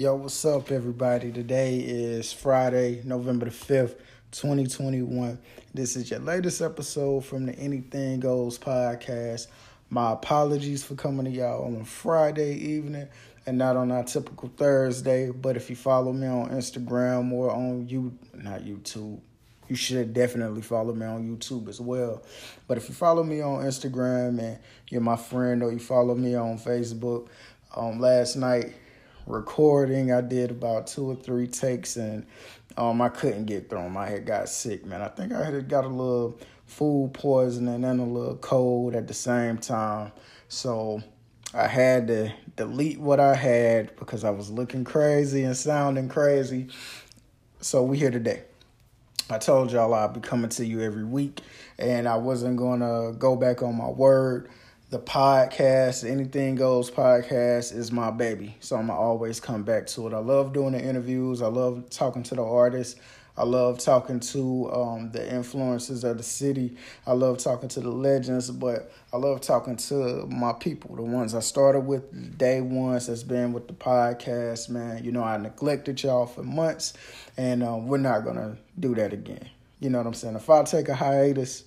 Yo, what's up, everybody? Today is Friday, November the 5th, 2021. This is your latest episode from the Anything Goes podcast. My apologies for coming to y'all on a Friday evening and not on our typical Thursday. But if you follow me on Instagram or on you, not YouTube, you should definitely follow me on YouTube as well. But if you follow me on Instagram and you're my friend or you follow me on Facebook, um, last night recording. I did about two or three takes and um, I couldn't get through them. I had got sick, man. I think I had got a little food poisoning and a little cold at the same time. So I had to delete what I had because I was looking crazy and sounding crazy. So we here today. I told y'all I'd be coming to you every week and I wasn't going to go back on my word the podcast, Anything Goes podcast is my baby. So I'm going to always come back to it. I love doing the interviews. I love talking to the artists. I love talking to um, the influences of the city. I love talking to the legends, but I love talking to my people, the ones I started with day ones that's been with the podcast, man. You know, I neglected y'all for months, and uh, we're not going to do that again. You know what I'm saying? If I take a hiatus,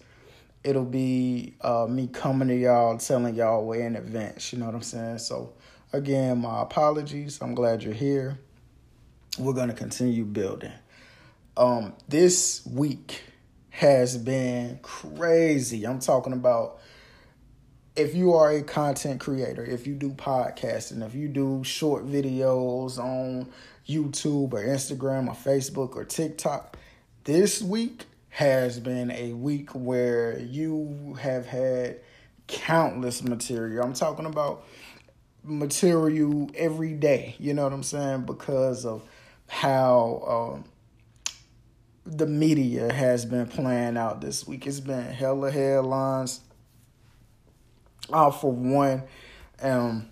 it'll be uh, me coming to y'all, telling y'all way in advance. You know what I'm saying? So, again, my apologies. I'm glad you're here. We're gonna continue building. Um, this week has been crazy. I'm talking about if you are a content creator, if you do podcasting, if you do short videos on YouTube or Instagram or Facebook or TikTok, this week has been a week where you have had countless material. I'm talking about material every day, you know what I'm saying? Because of how um, the media has been playing out this week. It's been hella headlines. I, for one, um,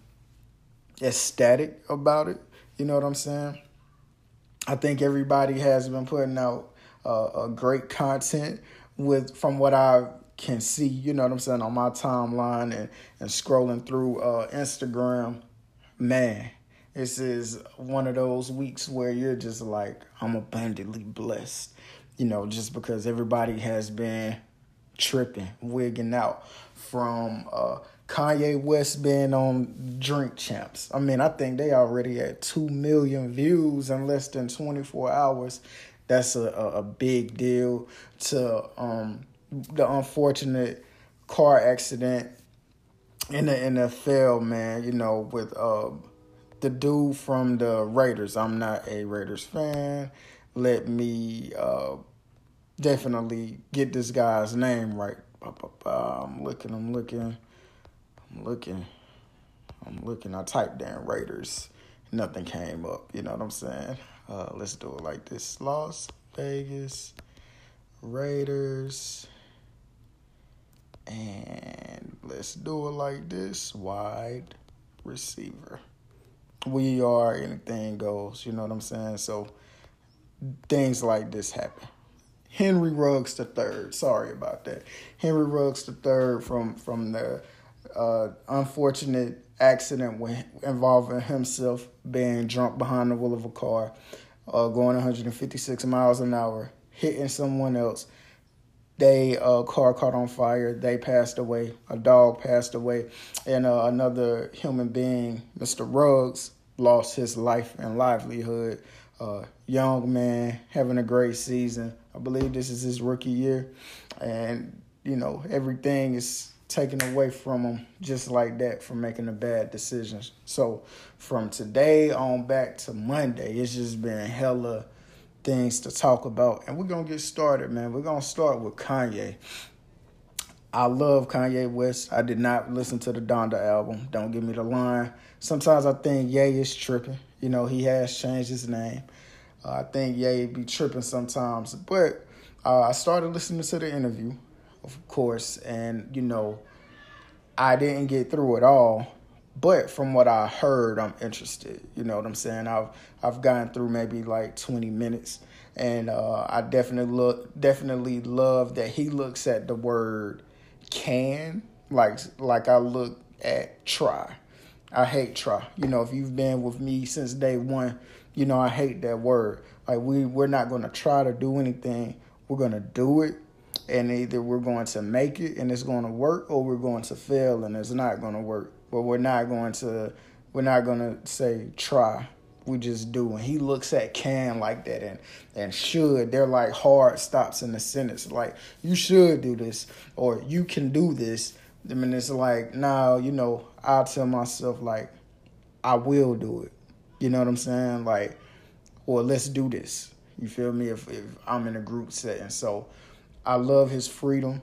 ecstatic about it. You know what I'm saying? I think everybody has been putting out uh, great content with from what I can see, you know what I'm saying, on my timeline and, and scrolling through uh, Instagram, man, this is one of those weeks where you're just like, I'm abundantly blessed, you know, just because everybody has been tripping, wigging out from uh, Kanye West being on Drink Champs. I mean, I think they already had 2 million views in less than 24 hours that's a, a, big deal to um, the unfortunate car accident in the NFL, man, you know, with uh, the dude from the Raiders. I'm not a Raiders fan. Let me uh, definitely get this guy's name right. I'm looking, I'm looking, I'm looking, I'm looking. I typed in Raiders. Nothing came up, you know what I'm saying? Uh, let's do it like this Las Vegas Raiders. And let's do it like this wide receiver. We are anything goes, you know what I'm saying? So things like this happen. Henry Ruggs the third. Sorry about that. Henry Ruggs the third from from the uh, unfortunate accident involving himself being drunk behind the wheel of a car, uh, going 156 miles an hour, hitting someone else. They uh, car caught on fire. They passed away. A dog passed away, and uh, another human being, Mr. Ruggs, lost his life and livelihood. Uh, young man having a great season. I believe this is his rookie year, and you know everything is taken away from them just like that for making a bad decision. So from today on back to Monday, it's just been hella things to talk about. And we're gonna get started, man. We're gonna start with Kanye. I love Kanye West. I did not listen to the Donda album. Don't give me the line. Sometimes I think Ye is tripping. You know, he has changed his name. Uh, I think Ye be tripping sometimes. But uh, I started listening to the interview of course, and you know, I didn't get through it all, but from what I heard, I'm interested. You know what I'm saying? I've I've gotten through maybe like 20 minutes, and uh, I definitely look definitely love that he looks at the word can like like I look at try. I hate try. You know, if you've been with me since day one, you know I hate that word. Like we we're not to try to do anything. We're to do it, and either we're going to make it and it's going to work, or we're going to fail and it's not going to work. But we're not going to we're not going to say try. We just do. And he looks at can like that and and should. They're like hard stops in the sentence. Like you should do this or you can do this. I mean, it's like now, you know, I'll tell myself like, I will do it. You know what I'm saying? Like, or let's do this. You feel me? If if I'm in a group setting, so I love his freedom.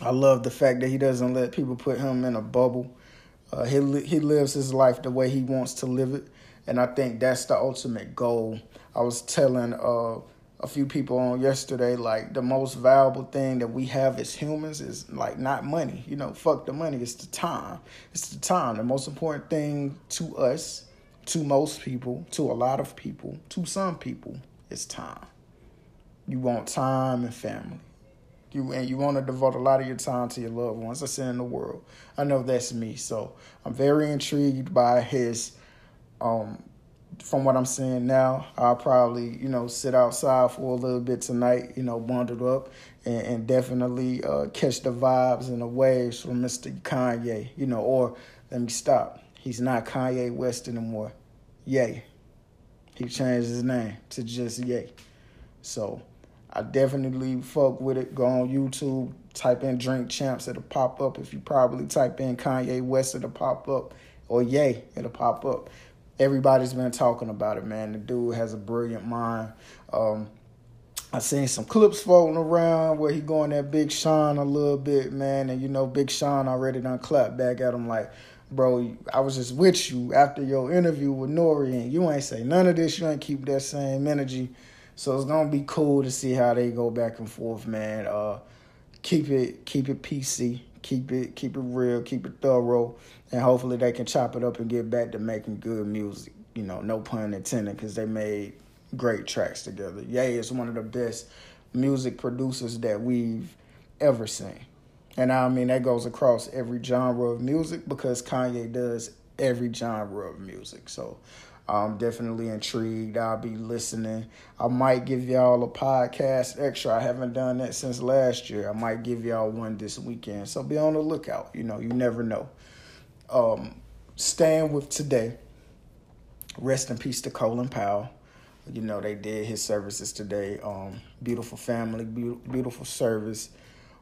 I love the fact that he doesn't let people put him in a bubble. Uh, he he lives his life the way he wants to live it, and I think that's the ultimate goal. I was telling uh, a few people on yesterday, like the most valuable thing that we have as humans is like not money. You know, fuck the money. It's the time. It's the time. The most important thing to us, to most people, to a lot of people, to some people, is time. You want time and family. You and you want to devote a lot of your time to your loved ones. That's in the world. I know that's me. So I'm very intrigued by his um from what I'm seeing now, I'll probably, you know, sit outside for a little bit tonight, you know, bundled up and, and definitely uh, catch the vibes and the waves from Mr. Kanye, you know, or let me stop. He's not Kanye West anymore. Ye. He changed his name to just Ye. So I definitely fuck with it. Go on YouTube, type in Drink Champs, it'll pop up. If you probably type in Kanye West, it'll pop up. Or Ye, it'll pop up everybody's been talking about it, man. The dude has a brilliant mind. Um, I seen some clips floating around where he going at Big Sean a little bit, man, and you know Big Sean already done clapped back at him like, bro, I was just with you after your interview with N.O.R.E., and you ain't say none of this. You ain't keep that same energy, so it's gonna be cool to see how they go back and forth, man. Uh, keep it, keep it PC keep it keep it real, keep it thorough, and hopefully they can chop it up and get back to making good music. You know, no pun intended, because they made great tracks together. Ye is one of the best music producers that we've ever seen. And I mean that goes across every genre of music because Kanye does every genre of music. So I'm definitely intrigued. I'll be listening. I might give y'all a podcast extra. I haven't done that since last year. I might give y'all one this weekend. So be on the lookout. You know, you never know. Um, staying with today. Rest in peace to Colin Powell. You know, they did his services today. Um, beautiful family, beautiful service.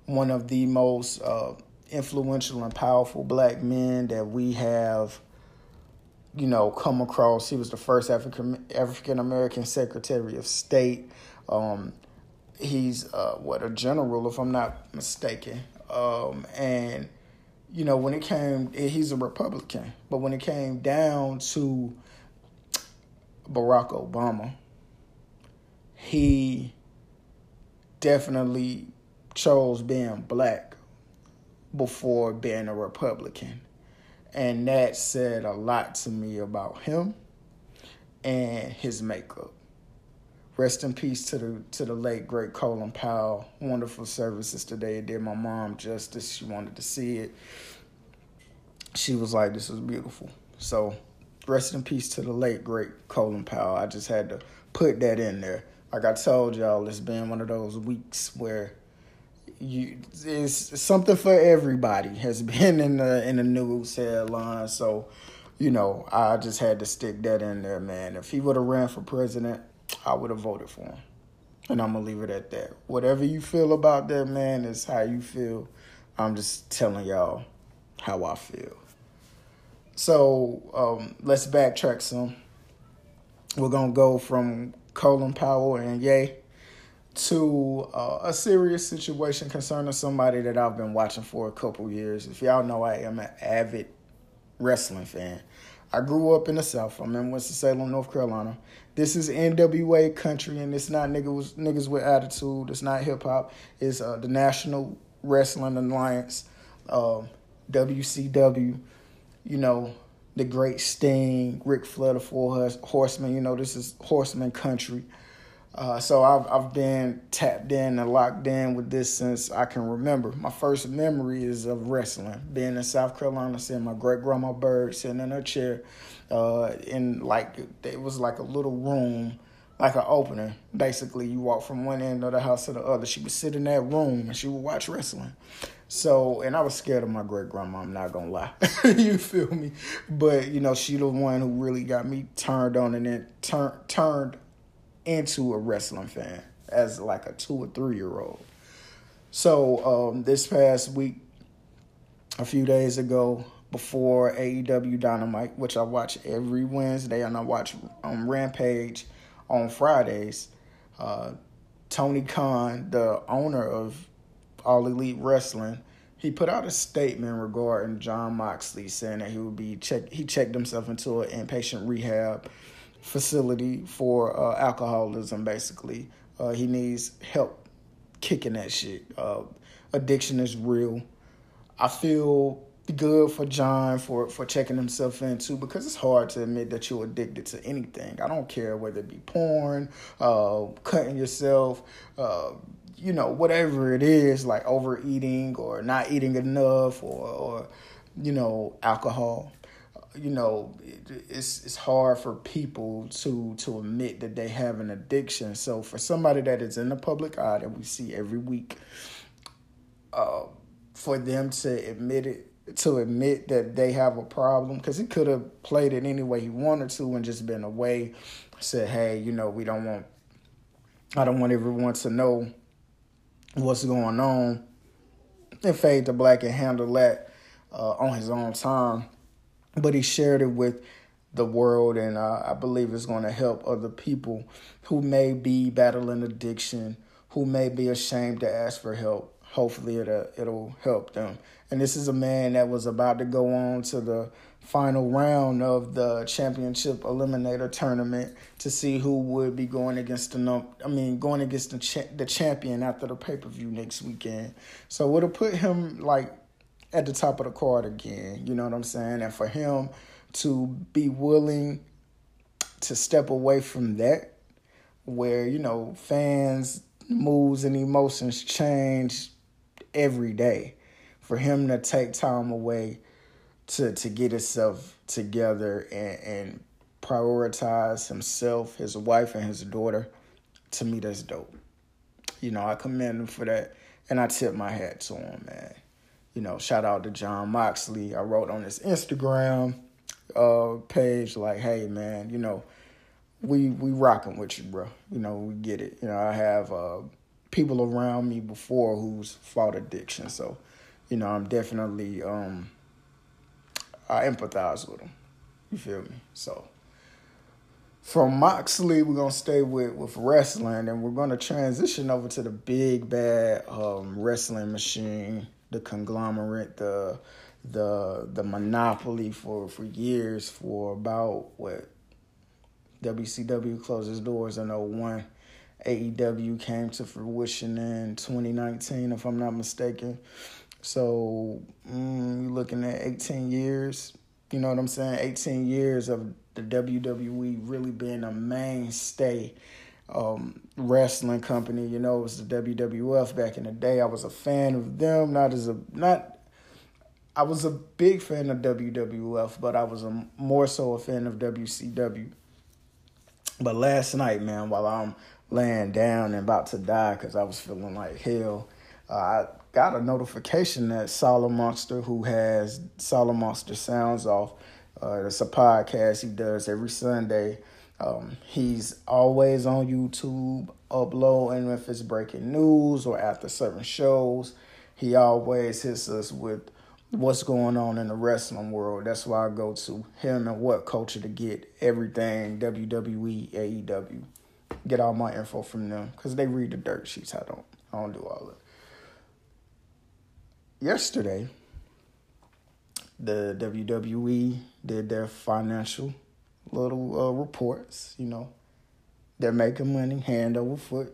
One of the most uh, influential and powerful black men that we have you know, come across. He was the first African African American Secretary of State. Um, he's uh, what a general, if I'm not mistaken. Um, and you know, when it came, he's a Republican, but when it came down to Barack Obama, he definitely chose being black before being a Republican. And that said a lot to me about him and his makeup. Rest in peace to the to the late great Colin Powell. Wonderful services today. It did my mom justice. She wanted to see it. She was like, "This is beautiful." So, rest in peace to the late great Colin Powell. I just had to put that in there. Like I told y'all, it's been one of those weeks where you it's something for everybody has been in the in the news headlines. So, you know, I just had to stick that in there, man. If he would have ran for president, I would have voted for him. And I'm gonna leave it at that. Whatever you feel about that man is how you feel. I'm just telling y'all how I feel. So um, let's backtrack some. We're gonna go from Colin Powell and Ye to uh, a serious situation concerning somebody that I've been watching for a couple years. If y'all know, I am an avid wrestling fan. I grew up in the South. I'm in Winston-Salem, North Carolina. This is NWA country, and it's not niggas, niggas with attitude. It's not hip hop. It's uh, the National Wrestling Alliance, uh, um, WCW. You know, the Great Sting, Ric Flair, the Four Horsemen. You know, this is Horseman country. Uh, so I've I've been tapped in and locked in with this since I can remember. My first memory is of wrestling, being in South Carolina, seeing my great grandma Bird sitting in her chair, uh, in like it was like a little room, like an opener. Basically, you walk from one end of the house to the other. She would sit in that room and she would watch wrestling. So, and I was scared of my great grandma. I'm not gonna lie, you feel me? But you know, she the one who really got me turned on and then turned turned into a wrestling fan as like a two or three year old. So um, this past week, a few days ago, before AEW Dynamite, which I watch every Wednesday, and I watch um, Rampage on Fridays. Uh, Tony Khan, the owner of All Elite Wrestling, he put out a statement regarding Jon Moxley, saying that he would be check. He checked himself into an inpatient rehab facility for uh, alcoholism. Basically, uh, he needs help kicking that shit. Uh, addiction is real. I feel good for Jon for for checking himself into because it's hard to admit that you're addicted to anything. I don't care whether it be porn, uh, cutting yourself, uh, you know, whatever it is, like overeating or not eating enough or, or you know, alcohol you know, it's it's hard for people to to admit that they have an addiction. So for somebody that is in the public eye that we see every week, uh, for them to admit it, to admit that they have a problem, because he could have played it any way he wanted to and just been away, said, hey, you know, we don't want, I don't want everyone to know what's going on, and fade to black and handle that uh, on his own time but he shared it with the world, and uh, I believe it's going to help other people who may be battling addiction, who may be ashamed to ask for help. Hopefully, it'll, it'll help them. And this is a man that was about to go on to the final round of the championship eliminator tournament to see who would be going against the num- I mean going against the cha- the champion after the pay-per-view next weekend. So it'll put him like at the top of the card again. You know what I'm saying? And for him to be willing to step away from that, where, you know, fans' moods and emotions change every day. For him to take time away to, to get himself together and, and prioritize himself, his wife, and his daughter, to me, that's dope. You know, I commend him for that. And I tip my hat to him, man you know, shout out to Jon Moxley. I wrote on his Instagram uh, page like, "Hey man, you know, we we rocking with you, bro. You know, we get it. You know, I have uh, people around me before who's fought addiction, so you know, I'm definitely um, I empathize with them. You feel me? So." From Moxley, we're gonna stay with, with wrestling, and we're gonna transition over to the big bad um, wrestling machine the conglomerate, the the the monopoly for for years for about what WCW closes doors in 01. AEW came to fruition in 2019, if I'm not mistaken. So mm, you're looking at 18 years. You know what I'm saying? 18 years of the WWE really being a mainstay um, wrestling company. You know, it was the WWF back in the day. I was a fan of them, not as a not. I was a big fan of WWF, but I was a more so a fan of WCW. But last night, man, while I'm laying down and about to die because I was feeling like hell, uh, I got a notification that Solomonster, who has Solomonster Sounds Off, uh, it's a podcast he does every Sunday um, he's always on YouTube uploading if it's breaking news or after certain shows. He always hits us with what's going on in the wrestling world. That's why I go to him and WhatCulture to get everything WWE, AEW. Get all my info from them because they read the dirt sheets. I don't. I don't do all that. Yesterday, the WWE did their financial little uh, reports. You know, they're making money hand over foot,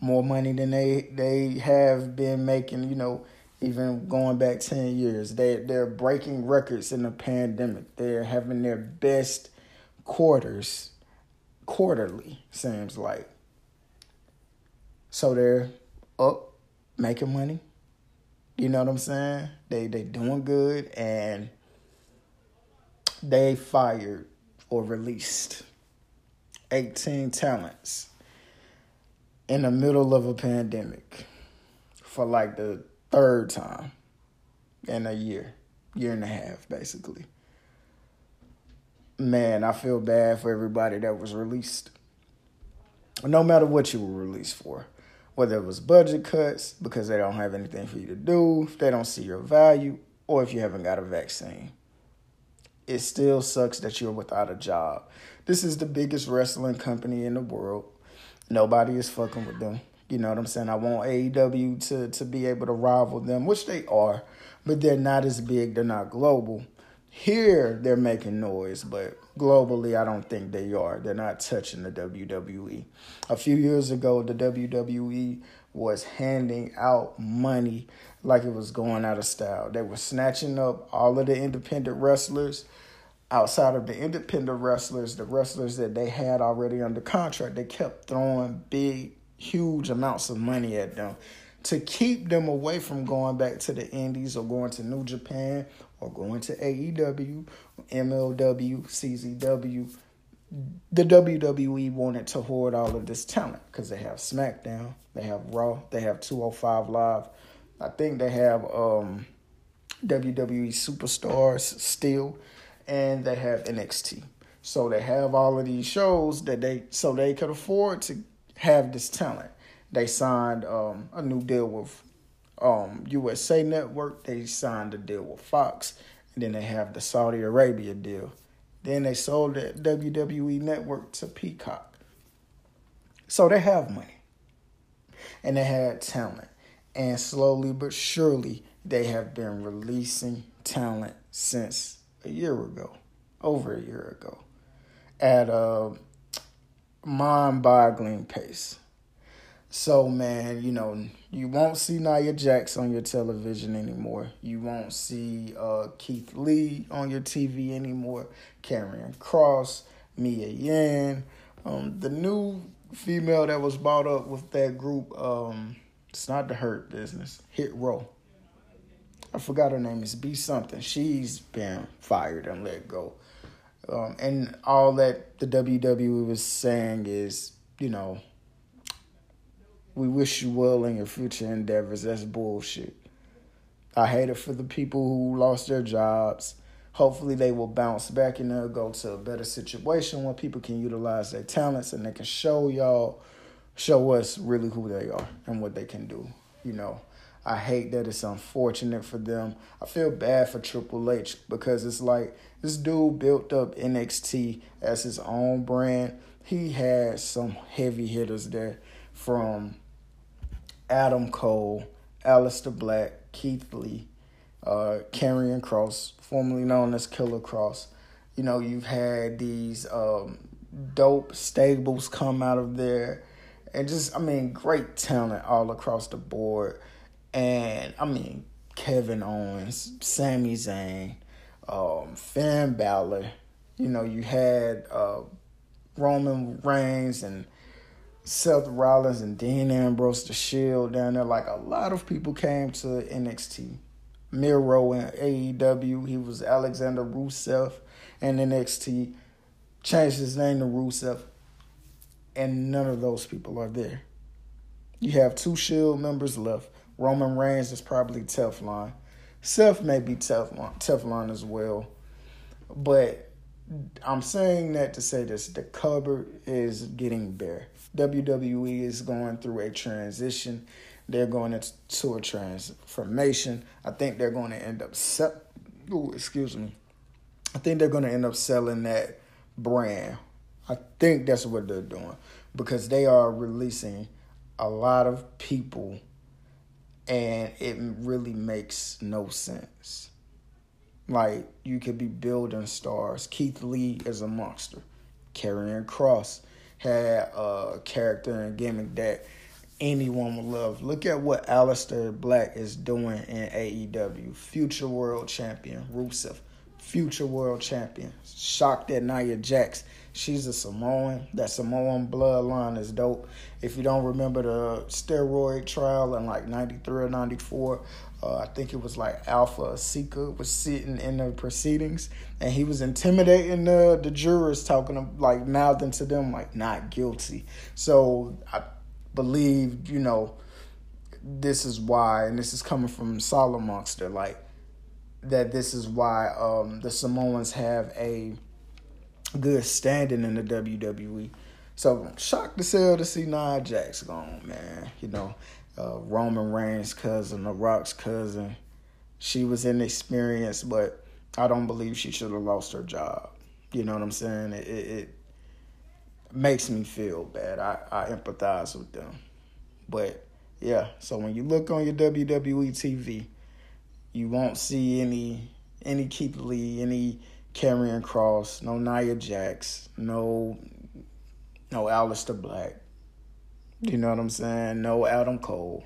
more money than they they have been making. You know, even going back ten years, they they're breaking records in the pandemic. They're having their best quarters quarterly. Seems like So they're up making money. You know what I'm saying? They they doing good and they fired or released 18 talents in the middle of a pandemic for like the third time in a year, year and a half, basically. Man, I feel bad for everybody that was released. No matter what you were released for, whether it was budget cuts because they don't have anything for you to do, if they don't see your value, or if you haven't got a vaccine it still sucks that you're without a job. This is the biggest wrestling company in the world. Nobody is fucking with them. You know what I'm saying? I want AEW to to be able to rival them, which they are, but they're not as big. They're not global. Here they're making noise, but globally I don't think they are. They're not touching the WWE. A few years ago, the WWE was handing out money like it was going out of style. They were snatching up all of the independent wrestlers. Outside of the independent wrestlers, the wrestlers that they had already under contract, they kept throwing big, huge amounts of money at them to keep them away from going back to the Indies or going to New Japan or going to AEW, MLW, CZW the WWE wanted to hoard all of this talent because they have SmackDown, they have Raw, they have 205 Live. I think they have um, WWE Superstars still, and they have NXT. So they have all of these shows that they so they could afford to have this talent. They signed um, a new deal with um, USA Network. They signed a deal with Fox, and then they have the Saudi Arabia deal. Then they sold the WWE network to Peacock. So they have money. And they had talent. And slowly but surely, they have been releasing talent since a year ago, over a year ago, at a mind boggling pace. So, man, you know, you won't see Nia Jax on your television anymore. You won't see uh, Keith Lee on your TV anymore. Karrion Kross, Mia Yim. Um, the new female that was bought up with that group, um, it's not the Hurt Business, Hit Row. I forgot her name is B something. She's been fired and let go. Um, and all that the WWE was saying is, you know, we wish you well in your future endeavors. That's bullshit. I hate it for the people who lost their jobs. Hopefully, they will bounce back and they'll go to a better situation where people can utilize their talents and they can show y'all, show us really who they are and what they can do. You know, I hate that it's unfortunate for them. I feel bad for Triple H because it's like this dude built up NXT as his own brand. He had some heavy hitters there from Adam Cole, Aleister Black, Keith Lee, uh, Kross, formerly known as Killer Kross. You know, you've had these um, dope stables come out of there, and just, I mean, great talent all across the board. And, I mean, Kevin Owens, Sami Zayn, um, Finn Balor. You know, you had uh, Roman Reigns and Seth Rollins and Dean Ambrose, the Shield down there. Like a lot of people came to NXT. Miro in AEW, he was Alexander Rusev and NXT. Changed his name to Rusev, and none of those people are there. You have two Shield members left. Roman Reigns is probably Teflon. Seth may be Teflon, Teflon as well, but I'm saying that to say this: the cupboard is getting bare. WWE is going through a transition. They're going into a transformation. I think they're going to end up Ooh, excuse me. I think they're going to end up selling that brand. I think that's what they're doing because they are releasing a lot of people and it really makes no sense. Like you could be building stars. Keith Lee is a monster. Karrion Kross had a character and gimmick that anyone would love. Look at what Aleister Black is doing in AEW. Future world champion, Rusev. Future world champion. Shocked that Nia Jax She's a Samoan. That Samoan bloodline is dope. If you don't remember the steroid trial in like 93 or 94, uh, I think it was like Alpha Sika was sitting in the proceedings and he was intimidating the, the jurors, talking like mouthing to them like not guilty. So I believe, you know, this is why, and this is coming from Solomonster, like that this is why um, the Samoans have a good standing in the WWE. So shocked to sell to see Nia Jax gone, man. You know, uh, Roman Reigns' cousin, The Rock's cousin. She was inexperienced, but I don't believe she should have lost her job. You know what I'm saying? It, it, it makes me feel bad. I, I empathize with them. But yeah, so when you look on your WWE TV, you won't see any any Keith Lee, any Karrion Kross, no Nia Jax, no no Aleister Black. You know what I'm saying? No Adam Cole.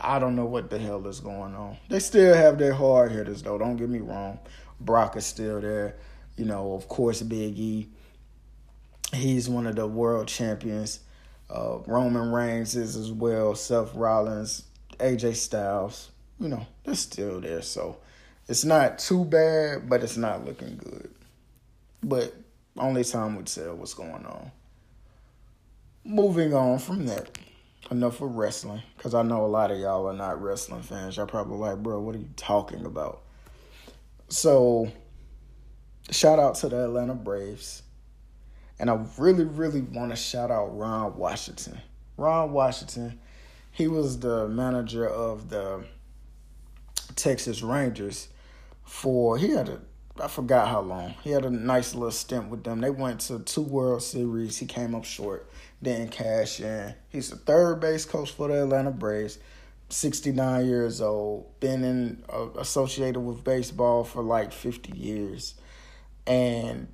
I don't know what the hell is going on. They still have their hard hitters though. Don't get me wrong. Brock is still there. You know, of course, Big E. He's one of the world champions. Uh, Roman Reigns is as well. Seth Rollins, AJ Styles. You know, they're still there. So it's not too bad, but it's not looking good. But only time would tell what's going on. Moving on from that, enough of wrestling, because I know a lot of y'all are not wrestling fans. Y'all probably like, bro, what are you talking about? So, shout out to the Atlanta Braves. And I really, really want to shout out Ron Washington. Ron Washington, he was the manager of the Texas Rangers for he had a I forgot how long. He had a nice little stint with them. They went to two World Series. He came up short, didn't cash in. He's the third base coach for the Atlanta Braves. 69 years old, been in uh, associated with baseball for like 50 years. And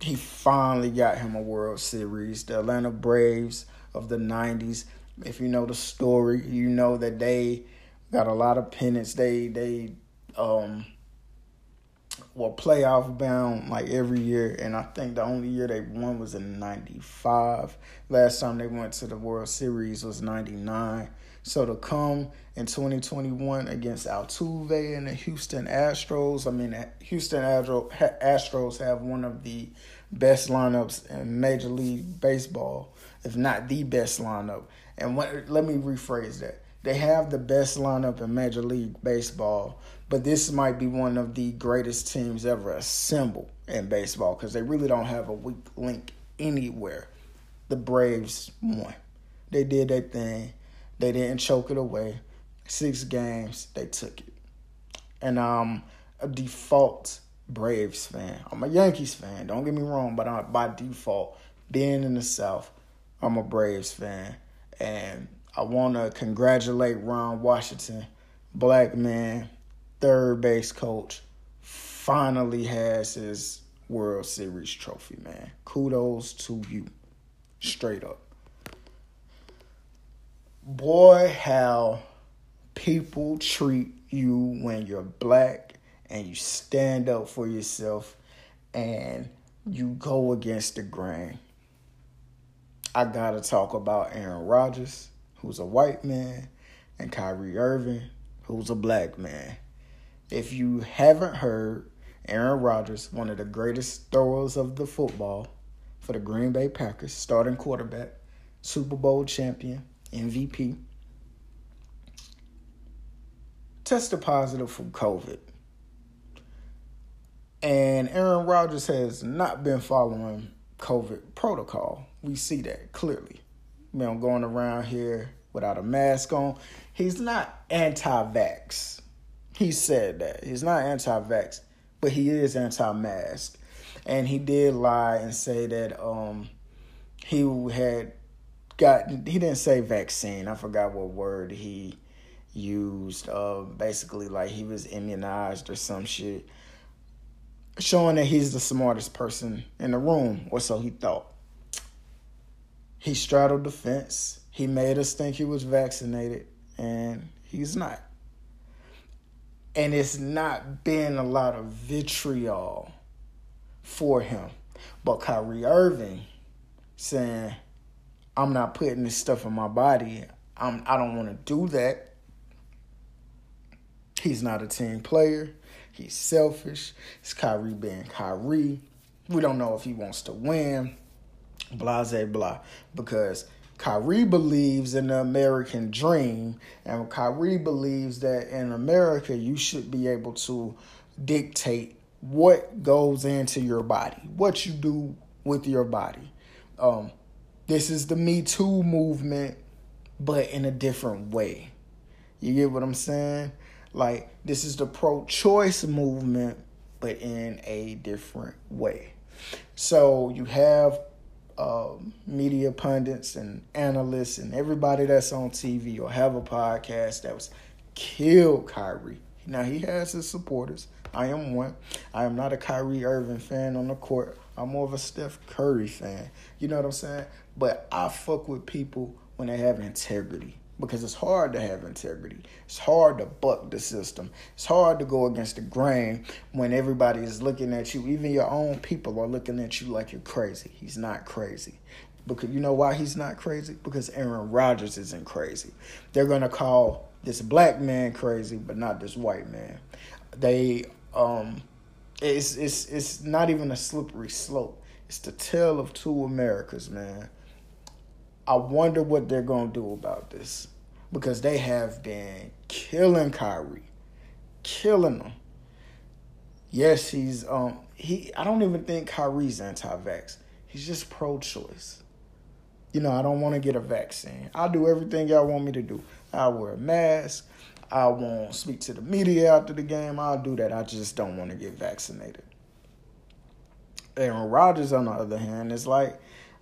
he finally got him a World Series. The Atlanta Braves of the 90s. If you know the story, you know that they got a lot of pennants. They they um were playoff bound like every year, and I think the only year they won was in '95. Last time they went to the World Series was '99. So to come in 2021 against Altuve and the Houston Astros, I mean, Houston Astros have one of the best lineups in Major League Baseball, if not the best lineup. And what, let me rephrase that. They have the best lineup in Major League Baseball, but this might be one of the greatest teams ever assembled in baseball because they really don't have a weak link anywhere. The Braves won. They did their thing. They didn't choke it away. Six games, they took it. And I'm a default Braves fan. I'm a Yankees fan. Don't get me wrong, but I'm, by default, being in the South, I'm a Braves fan. And I want to congratulate Ron Washington, black man, third base coach, finally has his World Series trophy, man. Kudos to you. Straight up. Boy, how people treat you when you're black and you stand up for yourself and you go against the grain. I gotta talk about Aaron Rodgers, who's a white man, and Kyrie Irving, who's a black man. If you haven't heard, Aaron Rodgers, one of the greatest throwers of the football for the Green Bay Packers, starting quarterback, Super Bowl champion, MVP, tested positive for COVID. And Aaron Rodgers has not been following COVID protocol. We see that clearly. You know, going around here without a mask on. He's not anti vax. He said that. He's not anti vax, but he is anti mask. And he did lie and say that um he had got he didn't say vaccine. I forgot what word he used. Uh basically like he was immunized or some shit. Showing that he's the smartest person in the room, or so he thought. He straddled the fence. He made us think he was vaccinated, and he's not and it's not been a lot of vitriol for him. But Kyrie Irving saying, I'm not putting this stuff in my body. I'm I don't want to do that. He's not a team player. He's selfish. It's Kyrie being Kyrie. We don't know if he wants to win. Blase blah. Because Kyrie believes in the American dream, and Kyrie believes that in America you should be able to dictate what goes into your body, what you do with your body. Um, this is the Me Too movement, but in a different way. You get what I'm saying? Like, this is the pro choice movement, but in a different way. So you have um, media pundits and analysts and everybody that's on TV or have a podcast that was killed Kyrie. Now he has his supporters. I am one. I am not a Kyrie Irving fan on the court. I'm more of a Steph Curry fan. You know what I'm saying? But I fuck with people when they have integrity because it's hard to have integrity. It's hard to buck the system. It's hard to go against the grain when everybody is looking at you. Even your own people are looking at you like you're crazy. He's not crazy. Because you know why he's not crazy? Because Aaron Rodgers isn't crazy. They're gonna call this black man crazy, but not this white man. They um it's it's it's not even a slippery slope. It's the tale of two Americas, man. I wonder what they're going to do about this because they have been killing Kyrie, killing him. Yes, he's um he. I don't even think Kyrie's anti-vax. He's just pro-choice. You know, I don't want to get a vaccine. I'll do everything y'all want me to do. I'll wear a mask. I won't speak to the media after the game. I'll do that. I just don't want to get vaccinated. Aaron Rodgers, on the other hand, is like,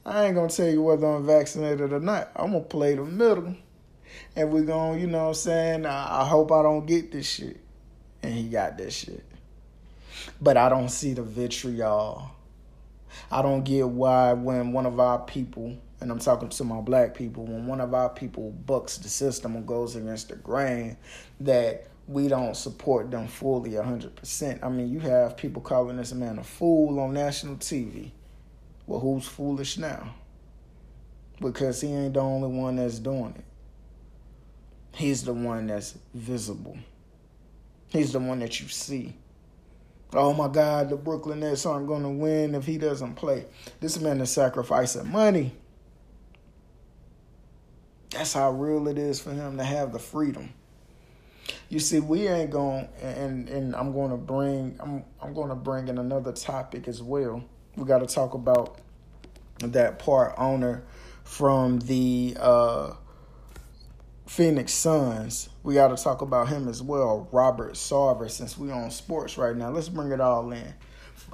I ain't gonna tell you whether I'm vaccinated or not. I'm gonna play the middle. And we're gonna, you know what I'm saying? I, I hope I don't get this shit. And he got this shit. But I don't see the vitriol. I don't get why when one of our people, and I'm talking to my black people, when one of our people bucks the system and goes against the grain, that we don't support them fully 100%. I mean, you have people calling this man a fool on national TV. Well, who's foolish now? Because he ain't the only one that's doing it. He's the one that's visible. He's the one that you see. Oh my God, the Brooklyn Nets aren't going to win if he doesn't play. This man is sacrificing money. That's how real it is for him to have the freedom. You see, we ain't going, and and I'm going to bring, I'm I'm going to bring in another topic as well we got to talk about that part owner from the uh, Phoenix Suns. We got to talk about him as well, Robert Sarver. Since we on sports right now, let's bring it all in.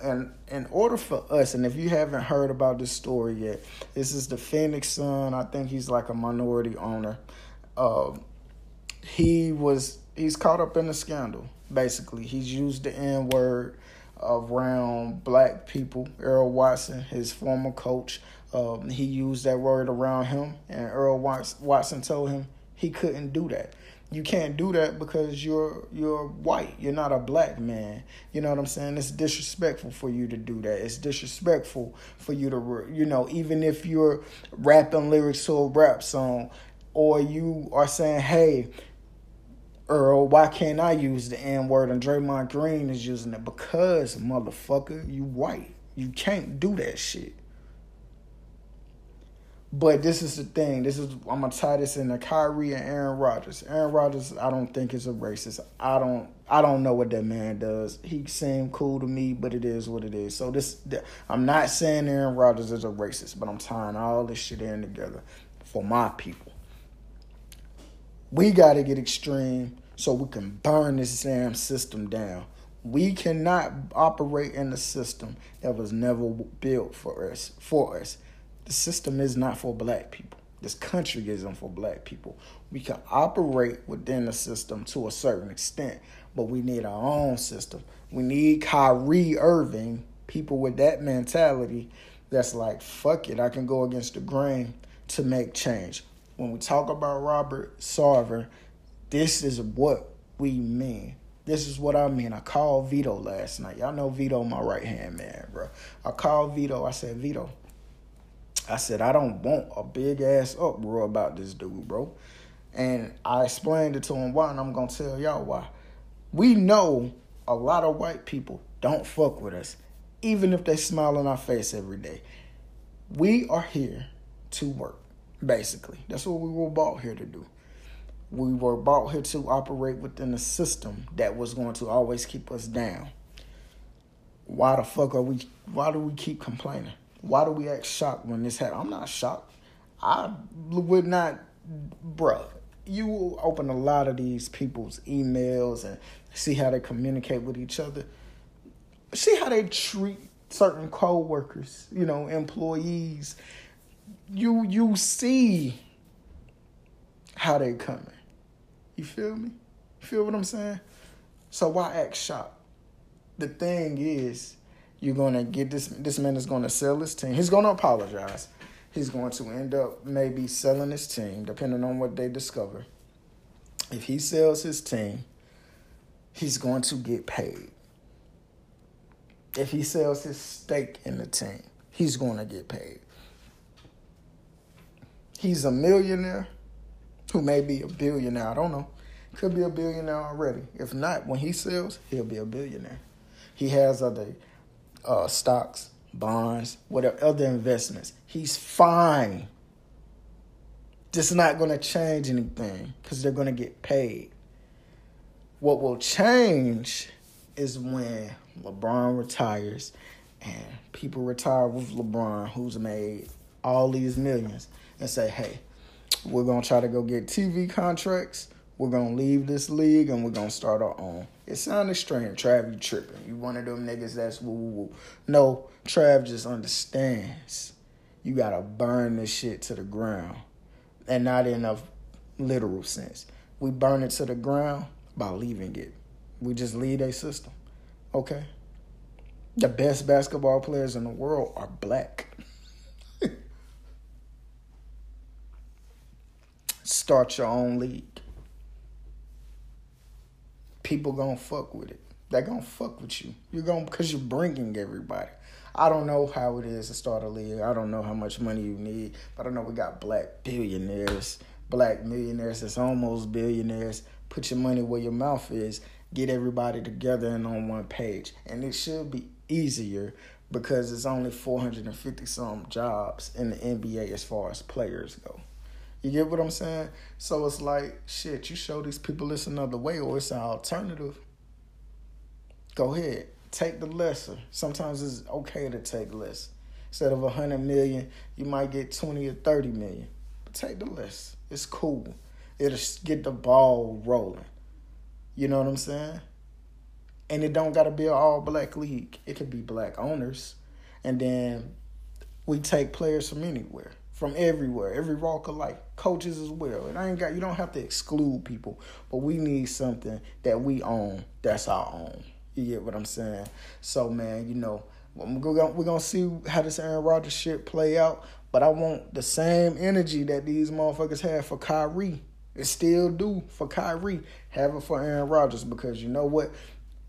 And in order for us, and if you haven't heard about this story yet, this is the Phoenix Sun. I think he's like a minority owner. Uh, he was he's caught up in a scandal. Basically, he's used the N word around black people. Earl Watson, his former coach, um, he used that word around him, and Earl Watson told him he couldn't do that. You can't do that because you're you're white. You're not a black man. You know what I'm saying? It's disrespectful for you to do that. It's disrespectful for you to you know even if you're rapping lyrics to a rap song, or you are saying, "Hey, Earl, why can't I use the N word and Draymond Green is using it? Because, motherfucker, you white. You can't do that shit. But this is the thing. This is I'm gonna tie this into Kyrie and Aaron Rodgers. Aaron Rodgers, I don't think is a racist. I don't I don't know what that man does. He seemed cool to me, but it is what it is. So this I'm not saying Aaron Rodgers is a racist, but I'm tying all this shit in together for my people. We gotta get extreme so we can burn this damn system down. We cannot operate in a system that was never built for us. For us, the system is not for black people. This country isn't for black people. We can operate within the system to a certain extent, but we need our own system. We need Kyrie Irving, people with that mentality that's like, fuck it, I can go against the grain to make change. When we talk about Robert Sarver, this is what we mean. This is what I mean. I called Vito last night. Y'all know Vito, my right hand man, bro. I called Vito. I said, Vito, I said, I don't want a big ass uproar about this dude, bro. And I explained it to him why, and I'm gonna tell y'all why. We know a lot of white people don't fuck with us, even if they smile on our face every day. We are here to work, basically. That's what we were bought here to do. We were bought here to operate within a system that was going to always keep us down. Why the fuck are we why do we keep complaining? Why do we act shocked when this happens? I'm not shocked. I would not bruh. You will open a lot of these people's emails and see how they communicate with each other. See how they treat certain co-workers, you know, employees. You you see how they coming. You feel me? You feel what I'm saying? So why act shocked? The thing is, you're gonna get this. This man is gonna sell his team. He's gonna apologize. He's going to end up maybe selling his team, depending on what they discover. If he sells his team, he's going to get paid. If he sells his stake in the team, he's going to get paid. He's a millionaire who may be a billionaire. I don't know. Could be a billionaire already. If not, when he sells, he'll be a billionaire. He has other uh, stocks, bonds, whatever other investments. He's fine. Just not going to change anything because they're going to get paid. What will change is when LeBron retires and people retire with LeBron, who's made all these millions, and say, hey, we're going to try to go get TV contracts. We're going to leave this league and we're going to start our own. It sounded strange. Trav, you tripping. You one of them niggas that's woo woo woo. No, Trav just understands. You got to burn this shit to the ground. And not in a literal sense. We burn it to the ground by leaving it. We just leave a system. Okay? The best basketball players in the world are black. Start your own league. People gonna fuck with it. They gonna fuck with you. You're gonna because you're bringing everybody. I don't know how it is to start a league. I don't know how much money you need, but I know we got black billionaires, black millionaires that's almost billionaires. Put your money where your mouth is. Get everybody together and on one page, and it should be easier because it's only 450 some jobs in the NBA as far as players go. You get what I'm saying? So it's like, shit, you show these people it's another way or it's an alternative. Go ahead. Take the lesser. Sometimes it's okay to take less. Instead of a hundred million, you might get twenty or thirty million. But take the less. It's cool. It'll get the ball rolling. You know what I'm saying? And it don't gotta be an all black league. It could be black owners. And then we take players from anywhere from everywhere, every walk of life, coaches as well. And I ain't got you don't have to exclude people, but we need something that we own that's our own. You get what I'm saying? So man, you know, we're gonna see how this Aaron Rodgers shit play out. But I want the same energy that these motherfuckers have for Kyrie. It still do for Kyrie. Have it for Aaron Rodgers because you know what?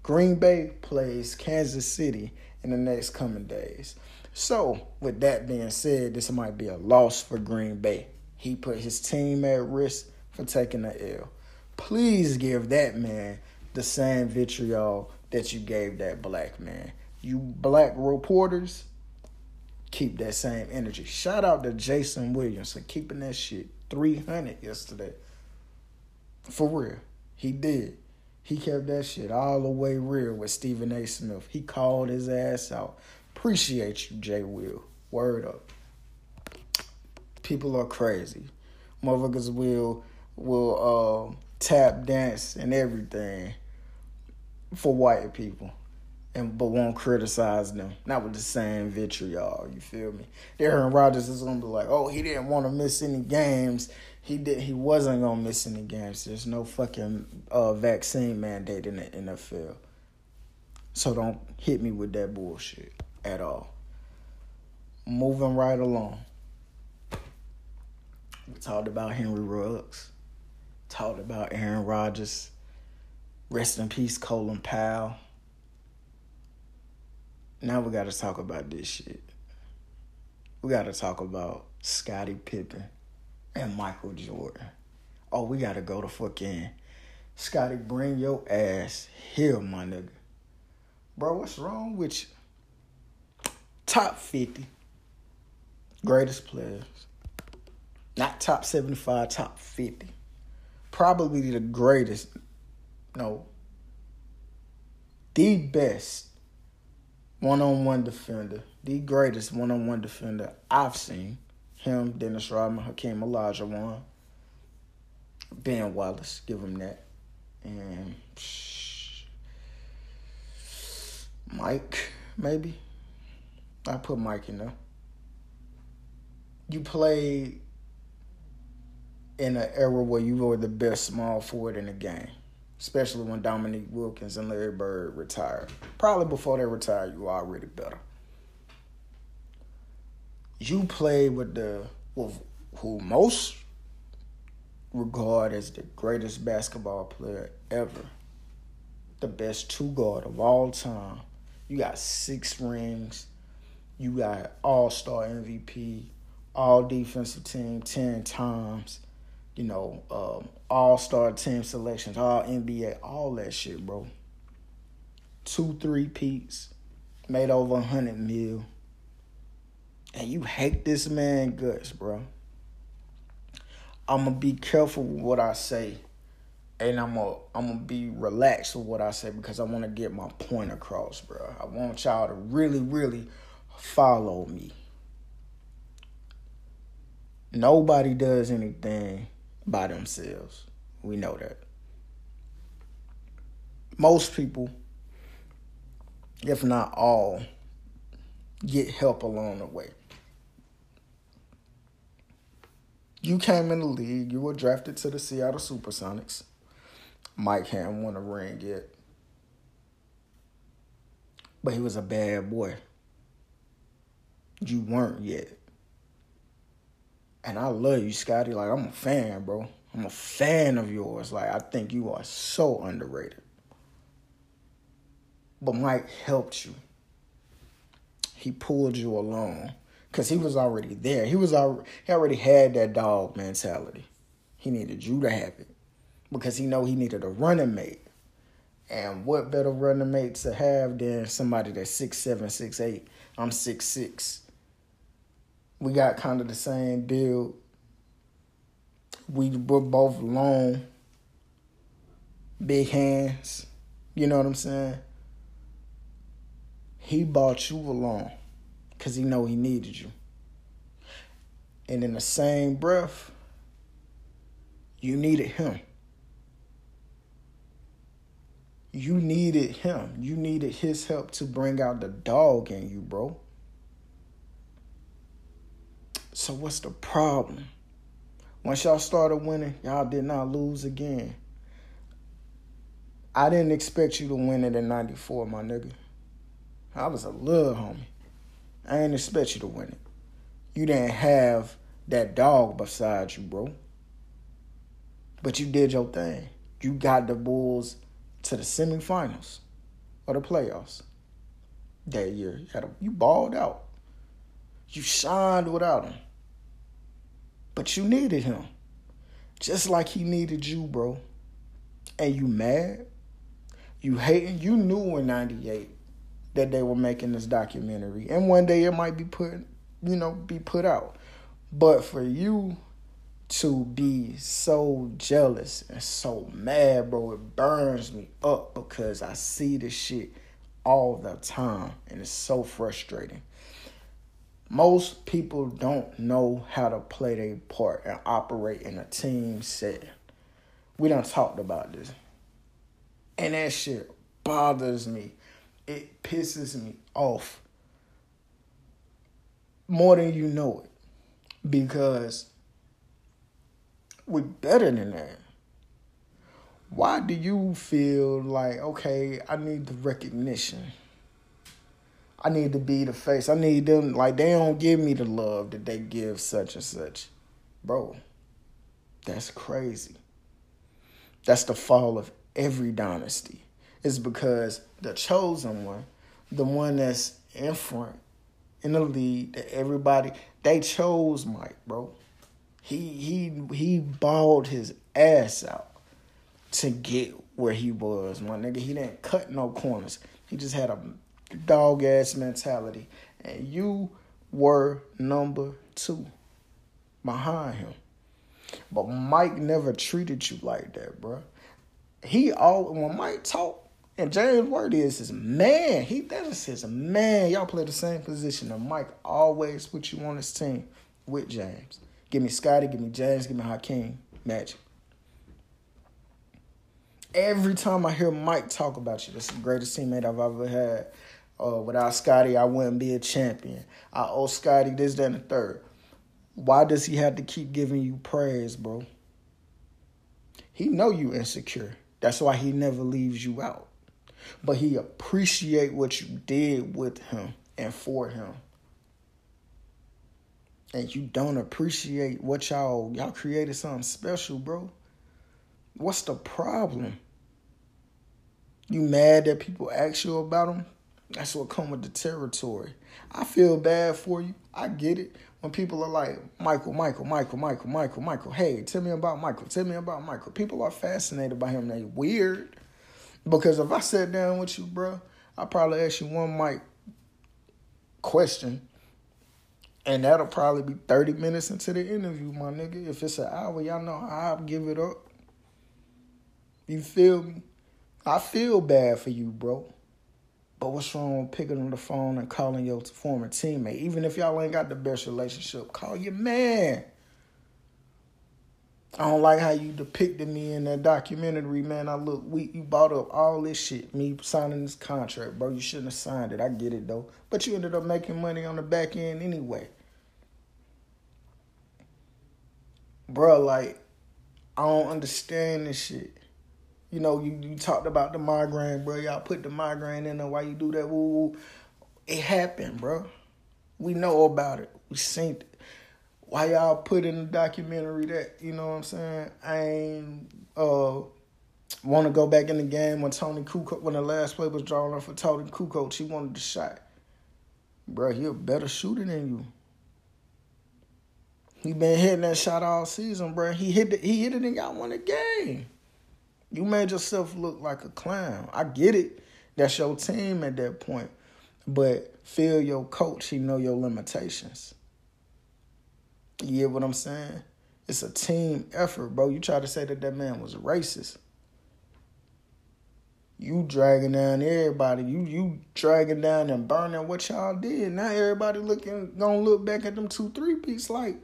Green Bay plays Kansas City in the next coming days. So, with that being said, this might be a loss for Green Bay. He put his team at risk for taking the L. Please give that man the same vitriol that you gave that black man. You black reporters, keep that same energy. Shout out to Jason Williams for keeping that shit 300 yesterday. For real. He did. He kept that shit all the way real with Stephen A. Smith. He called his ass out. Appreciate you, Jay Will. Word up. People are crazy. Motherfuckers will will uh, tap dance and everything for white people. And but won't criticize them. Not with the same vitriol, you feel me? Aaron Rodgers is gonna be like, oh, he didn't want to miss any games. He did he wasn't gonna miss any games. There's no fucking uh, vaccine mandate in the NFL. So don't hit me with that bullshit at all. Moving right along. We talked about Henry Ruggs, talked about Aaron Rodgers. Rest in peace, Colin Powell. Now we got to talk about this shit. We got to talk about Scottie Pippen and Michael Jordan. Oh, we got to go to fucking Scottie. Bring your ass here, my nigga. Bro, what's wrong with you? Top 50 greatest players. Not top 75, top 50. Probably the greatest no, the best one on one defender, the greatest one on one defender I've seen. Him, Dennis Rodman, Hakeem Olajuwon, Ben Wallace, give him that. And Mike, maybe. I put Mike in there. You played in an era where you were the best small forward in the game especially when Dominique Wilkins and Larry Bird retired. Probably before they retired, you were already better. You played with the with who most regard as the greatest basketball player ever, the best two guard of all time. You got six rings. You got All Star MVP, All Defensive Team ten times you know, um, all star team selections, all NBA, all that shit, bro. Two, three peats, made over a hundred mil. And you hate this man guts, bro. I'm gonna be careful with what I say. And I'm gonna I'm gonna be relaxed with what I say because I wanna get my point across, bro. I want y'all to really, really follow me. Nobody does anything by themselves. We know that. Most people, if not all, get help along the way. You came in the league, you were drafted to the Seattle Supersonics. Mike hadn't won a ring yet. But he was a bad boy. You weren't yet. And I love you, Scottie. Like, I'm a fan, bro. I'm a fan of yours. Like, I think you are so underrated. But Mike helped you. He pulled you along because he was already there. He was already, he already had that dog mentality. He needed you to have it because he know he needed a running mate. And what better running mate to have than somebody that's six seven, six eight? I'm six six we got kind of the same build. We were both long, big hands. You know what I'm saying? He bought you along because he know he needed you. And in the same breath, you needed him. You needed him. You needed his help to bring out the dog in you, bro. So what's the problem? Once y'all started winning, y'all did not lose again. I didn't expect you to win it in 94, my nigga. I was a little homie. I didn't expect you to win it. You didn't have that dog beside you, bro. But you did your thing. You got the Bulls to the semifinals or the playoffs that year. You, a, you balled out. You shined without him. But you needed him. Just like he needed you, bro. And you mad? You hating? You knew in 98 that they were making this documentary. And one day it might be put, you know, be put out. But for you to be so jealous and so mad, bro, it burns me up because I see this shit all the time and it's so frustrating most people don't know how to play their part and operate in a team setting. We done talked about this. And that shit bothers me. It pisses me off more than you know it. Because we're better than that. Why do you feel like, okay, I need the recognition? I need to be the face. I need them like they don't give me the love that they give such and such. Bro, that's crazy. That's the fall of every dynasty. It's because the chosen one, the one that's in front in the lead, that everybody they chose Mike, bro. He he he balled his ass out to get where he was, my nigga. He didn't cut no corners. He just had a dog ass mentality. And you were number two behind him. But Mike never treated you like that, bro. He all when Mike talk, and James Worthy is his man. He that is his man. Y'all play the same position, and Mike always put you on his team with James. Give me Scottie, give me James, give me Hakeem, Magic. Every time I hear Mike talk about you, that's the greatest teammate I've ever had. Uh, without Scottie, I wouldn't be a champion. I owe Scottie this, that, and the third. Why does he have to keep giving you praise, bro? He know you insecure. That's why he never leaves you out. But he appreciate what you did with him and for him. And you don't appreciate what y'all y'all created something special, bro. What's the problem? You mad that people ask you about them? That's what come with the territory. I feel bad for you. I get it. When people are like, Michael, Michael, Michael, Michael, Michael, Michael, hey, tell me about Michael. Tell me about Michael. People are fascinated by him. They weird. Because if I sat down with you, bro, I probably ask you one mic question. And that'll probably be 30 minutes into the interview, my nigga. If it's an hour, y'all know how I give it up. You feel me? I feel bad for you, bro. But what's wrong with picking up the phone and calling your former teammate? Even if y'all ain't got the best relationship, call your man. I don't like how you depicted me in that documentary, man. I look weak. You bought up all this shit, me signing this contract, bro. You shouldn't have signed it. I get it though. But you ended up making money on the back end anyway. Bro, like, I don't understand this shit. You know, you, you talked about the migraine, bro. Y'all put the migraine in there. Why you do that? Woo. It happened, bro. We know about it. We seen it. Why y'all put in the documentary that, you know what I'm saying? I ain't uh want to go back in the game when Toni Kukoc, when the last play was drawn up for Toni Kukoc, he wanted the shot. Bro, he a better shooter than you. He been hitting that shot all season, bro. He hit it, he hit it and got one a game. You made yourself look like a clown. I get it. That's your team at that point. But feel your coach, he know your limitations. You get what I'm saying? It's a team effort, bro. You try to say that that man was racist. You dragging down everybody. You you dragging down and burning what y'all did. Now everybody looking gonna look back at them two three piece like,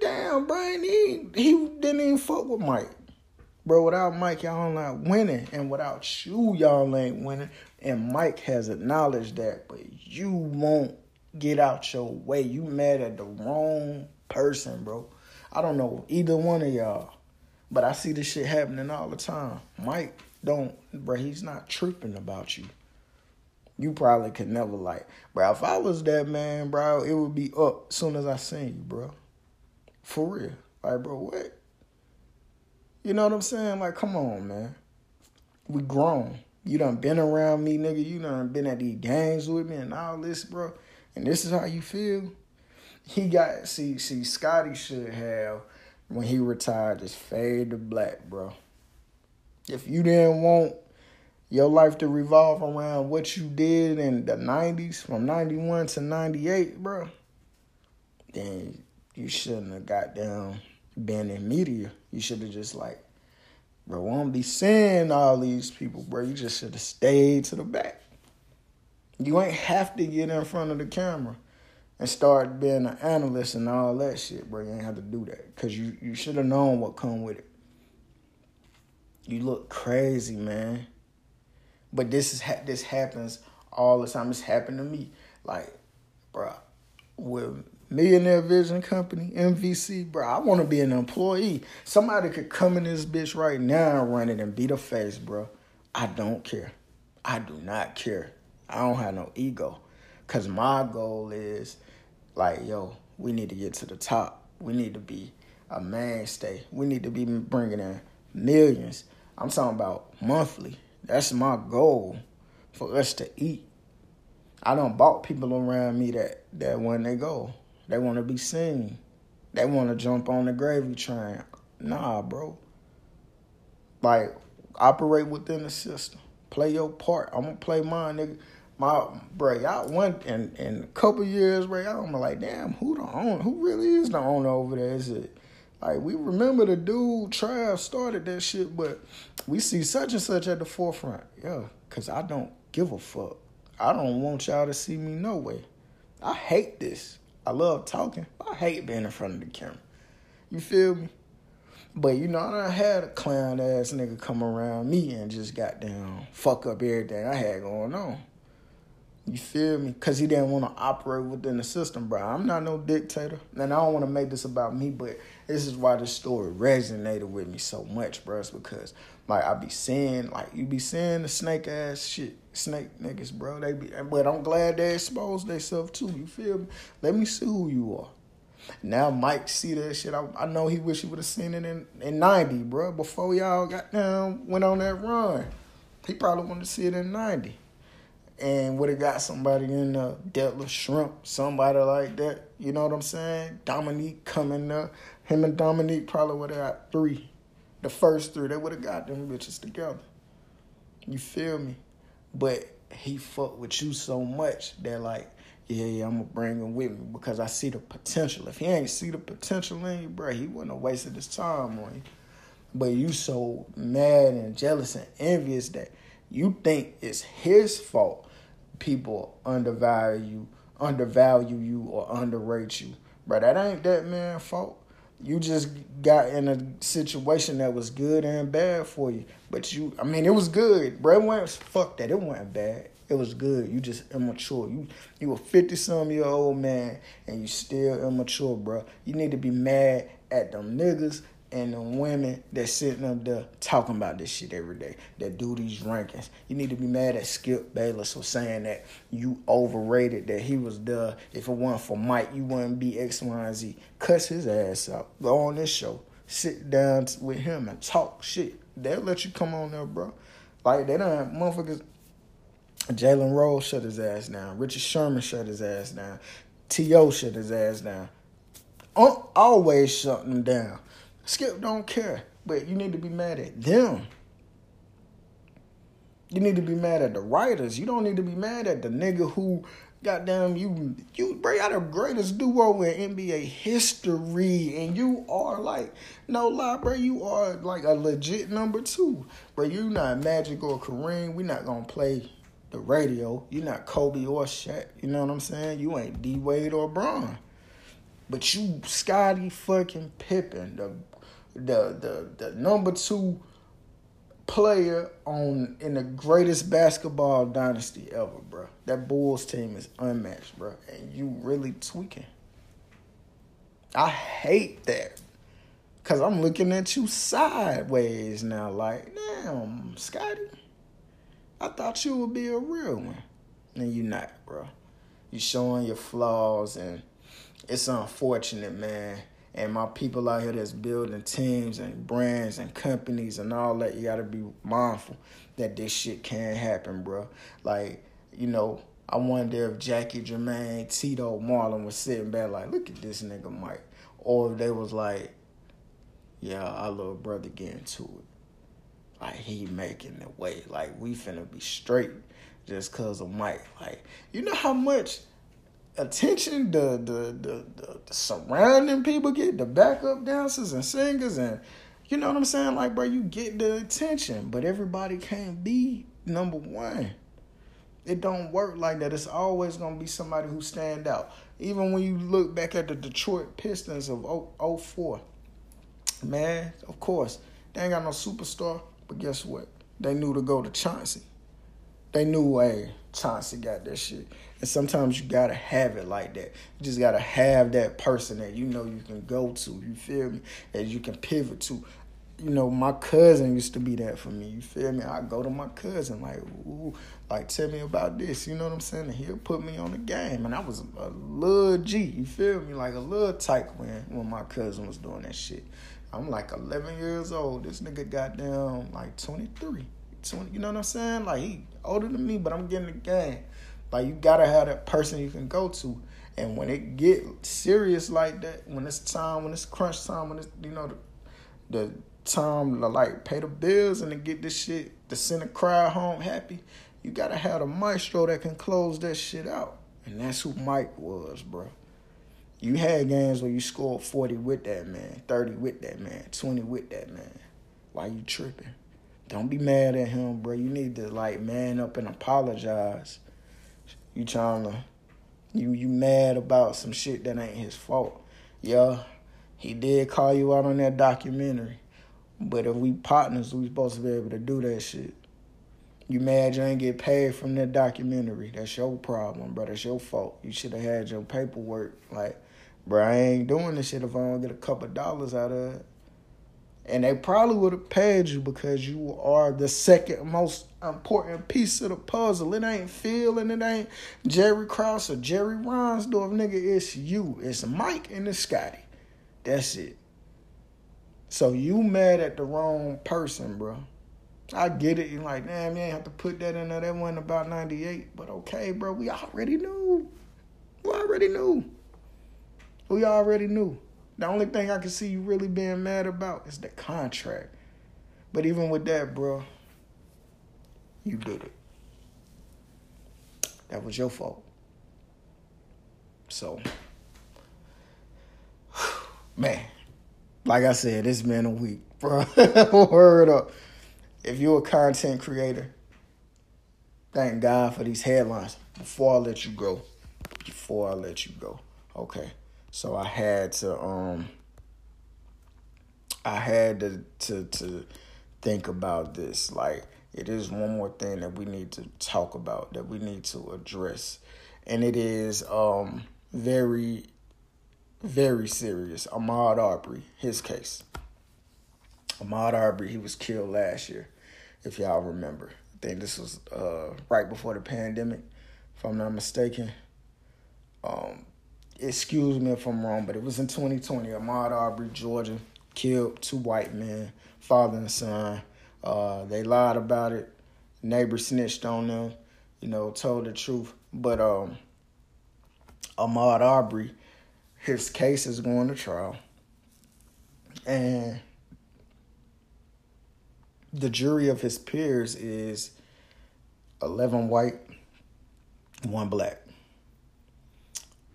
damn, Brian, he he didn't even fuck with Mike. Bro, without Mike, y'all not winning. And without you, y'all ain't winning. And Mike has acknowledged that, but you won't get out your way. You mad at the wrong person, bro. I don't know either one of y'all. But I see this shit happening all the time. Mike don't, bro, he's not tripping about you. You probably could never like, bro, if I was that man, bro, it would be up soon as I seen you, bro. For real. Like, bro, what? You know what I'm saying? Like, come on, man. We grown. You done been around me, nigga. You done been at these games with me and all this, bro. And this is how you feel. He got see see Scottie should have when he retired just fade to black, bro. If you didn't want your life to revolve around what you did in the 90s from 91 to 98, bro, then you shouldn't have got down been in media. You should have just like, bro, I won't be seeing all these people, bro. You just should have stayed to the back. You ain't have to get in front of the camera and start being an analyst and all that shit, bro. You ain't have to do that because you, you should have known what come with it. You look crazy, man. But this is ha- this happens all the time. It's happened to me, like, bro, with Millionaire Vision Company, MVC, bro. I want to be an employee. Somebody could come in this bitch right now and run it and beat a face, bro. I don't care. I do not care. I don't have no ego. Cause my goal is like, yo, we need to get to the top. We need to be a mainstay. We need to be bringing in millions. I'm talking about monthly. That's my goal for us to eat. I don't bought people around me that that when they go, they want to be seen. They want to jump on the gravy train. Nah, bro. Like operate within the system. Play your part. I'm gonna play mine, nigga. My bro, y'all went in in a couple years, bro. Y'all like, damn, who the owner? Who really is the owner over there? Is it like we remember the dude Trav started that shit, but we see such and such at the forefront. Yeah, cause I don't give a fuck. I don't want y'all to see me no way. I hate this. I love talking. I hate being in front of the camera. You feel me? But you know, I had a clown ass nigga come around me and just got down, fuck up everything I had going on. You feel me? Cause he didn't want to operate within the system, bro. I'm not no dictator, and I don't want to make this about me, but this is why this story resonated with me so much, bro. It's because like I be seeing, like you be seeing the snake ass shit, snake niggas, bro. They be, but I'm glad they exposed themselves too. You feel me? Let me see who you are. Now Mike see that shit. I, I know he wish he would have seen it in, in 90, bro. Before y'all got down, went on that run. He probably wanted to see it in 90. And would have got somebody in uh, Detlef Schrempf, somebody like that. You know what I'm saying? Dominique coming up. Him and Dominique probably would have got three. The first three, they would have got them bitches together. You feel me? But he fucked with you so much that like yeah, yeah, I'm gonna bring him with me because I see the potential. If he ain't see the potential in you, bro, he wouldn't have wasted his time on you. But you so mad and jealous and envious that you think it's his fault people undervalue undervalue you or underrate you. Bro, that ain't that man' fault. You just got in a situation that was good and bad for you. But you I mean it was good. Bro, it wasn't fuck that. It wasn't bad. It was good. You just immature. You you a fifty some year old man and you still immature, bro. You need to be mad at them niggas and the women that sitting up there talking about this shit every day that do these rankings. You need to be mad at Skip Bayless for saying that you overrated that he was there. If it weren't for Mike, you wouldn't be X, Y, and Z. Cuss his ass out. Go on this show. Sit down with him and talk shit. They'll let you come on there, bro. Like they don't motherfuckers Jalen Rose shut his ass down. Richard Sherman shut his ass down. T.O. shut his ass down. Uh, always shutting them down. Skip don't care, but you need to be mad at them. You need to be mad at the writers. You don't need to be mad at the nigga who, goddamn, you, you bring out the greatest duo in NBA history, and you are like, no lie, bro, you are like a legit number two. Bro, you not Magic or Kareem. We not gonna play the radio. You're not Kobe or Shaq. You know what I'm saying? You ain't D Wade or Bron. But you Scottie fucking Pippen, the the the the number two player on in the greatest basketball dynasty ever, bro. That Bulls team is unmatched, bro. And you really tweaking. I hate that. Cause I'm looking at you sideways now, like, damn, Scottie. I thought you would be a real one. And you're not, bro. You showing your flaws and it's unfortunate, man. And my people out here that's building teams and brands and companies and all that, you gotta be mindful that this shit can't happen, bro. Like, you know, I wonder if Jackie, Jermaine, Tito, Marlon was sitting back like, look at this nigga Mike. Or if they was like, yeah, our little brother getting to it. Like he making the way. Like we finna be straight just cause of Mike. Like you know how much attention the the the, the, surrounding people get, the backup dancers and singers and you know what I'm saying? Like bro, you get the attention, but everybody can't be number one. It don't work like that. It's always gonna be somebody who stand out. Even when you look back at the Detroit Pistons of 04, man, of course, they ain't got no superstar. But guess what? They knew to go to Chauncey. They knew, hey, Chauncey got that shit. And sometimes you gotta have it like that. You just gotta have that person that you know you can go to. You feel me? That you can pivot to. You know, my cousin used to be that for me. You feel me? I go to my cousin like, ooh, like tell me about this. You know what I'm saying? And he'll put me on the game. And I was a little G. You feel me? Like a little tight when when my cousin was doing that shit. I'm like 11 years old. This nigga got down like 23. 20, you know what I'm saying? Like he older than me, but I'm getting the game. Like you gotta have that person you can go to. And when it get serious like that, when it's time, when it's crunch time, when it's you know the, the time to like pay the bills and to get this shit to send a crowd home happy, you gotta have a maestro that can close that shit out. And that's who Mike was, bro. You had games where you scored 40 with that man, 30 with that man, 20 with that man. Why you tripping? Don't be mad at him, bro. You need to like man up and apologize. You trying to you you mad about some shit that ain't his fault. Yeah, he did call you out on that documentary. But if we partners, we supposed to be able to do that shit. You mad you ain't get paid from that documentary. That's your problem, bro. That's your fault. You should have had your paperwork. Like, bro, I ain't doing this shit if I don't get a couple dollars out of it. And they probably would have paid you because you are the second most important piece of the puzzle. It ain't Phil and it ain't Jerry Krause or Jerry Reinsdorf, nigga. It's you. It's Mike and it's Scottie. That's it. So you mad at the wrong person, bro. I get it. You're like, damn, you ain't have to put that in there. That wasn't about 98. But okay, bro, we already knew. We already knew. We already knew. The only thing I can see you really being mad about is the contract. But even with that, bro, you did it. That was your fault. So, man, like I said, it's been a week, bro. Word up. If you're a content creator, thank God for these headlines. Before I let you go, before I let you go, okay. So I had to um I had to to to think about this. Like it is one more thing that we need to talk about, that we need to address. And it is um very very serious. Ahmaud Arbery, his case. Ahmaud Arbery, he was killed last year, if y'all remember. I think this was uh, right before the pandemic, if I'm not mistaken. Um, excuse me if I'm wrong, but it was in 2020. Ahmaud Arbery, Georgia, killed two white men, father and son. Uh, they lied about it. Neighbor snitched on them, you know, told the truth. But um, Ahmaud Arbery, his case is going to trial. And the jury of his peers is 11 white, one black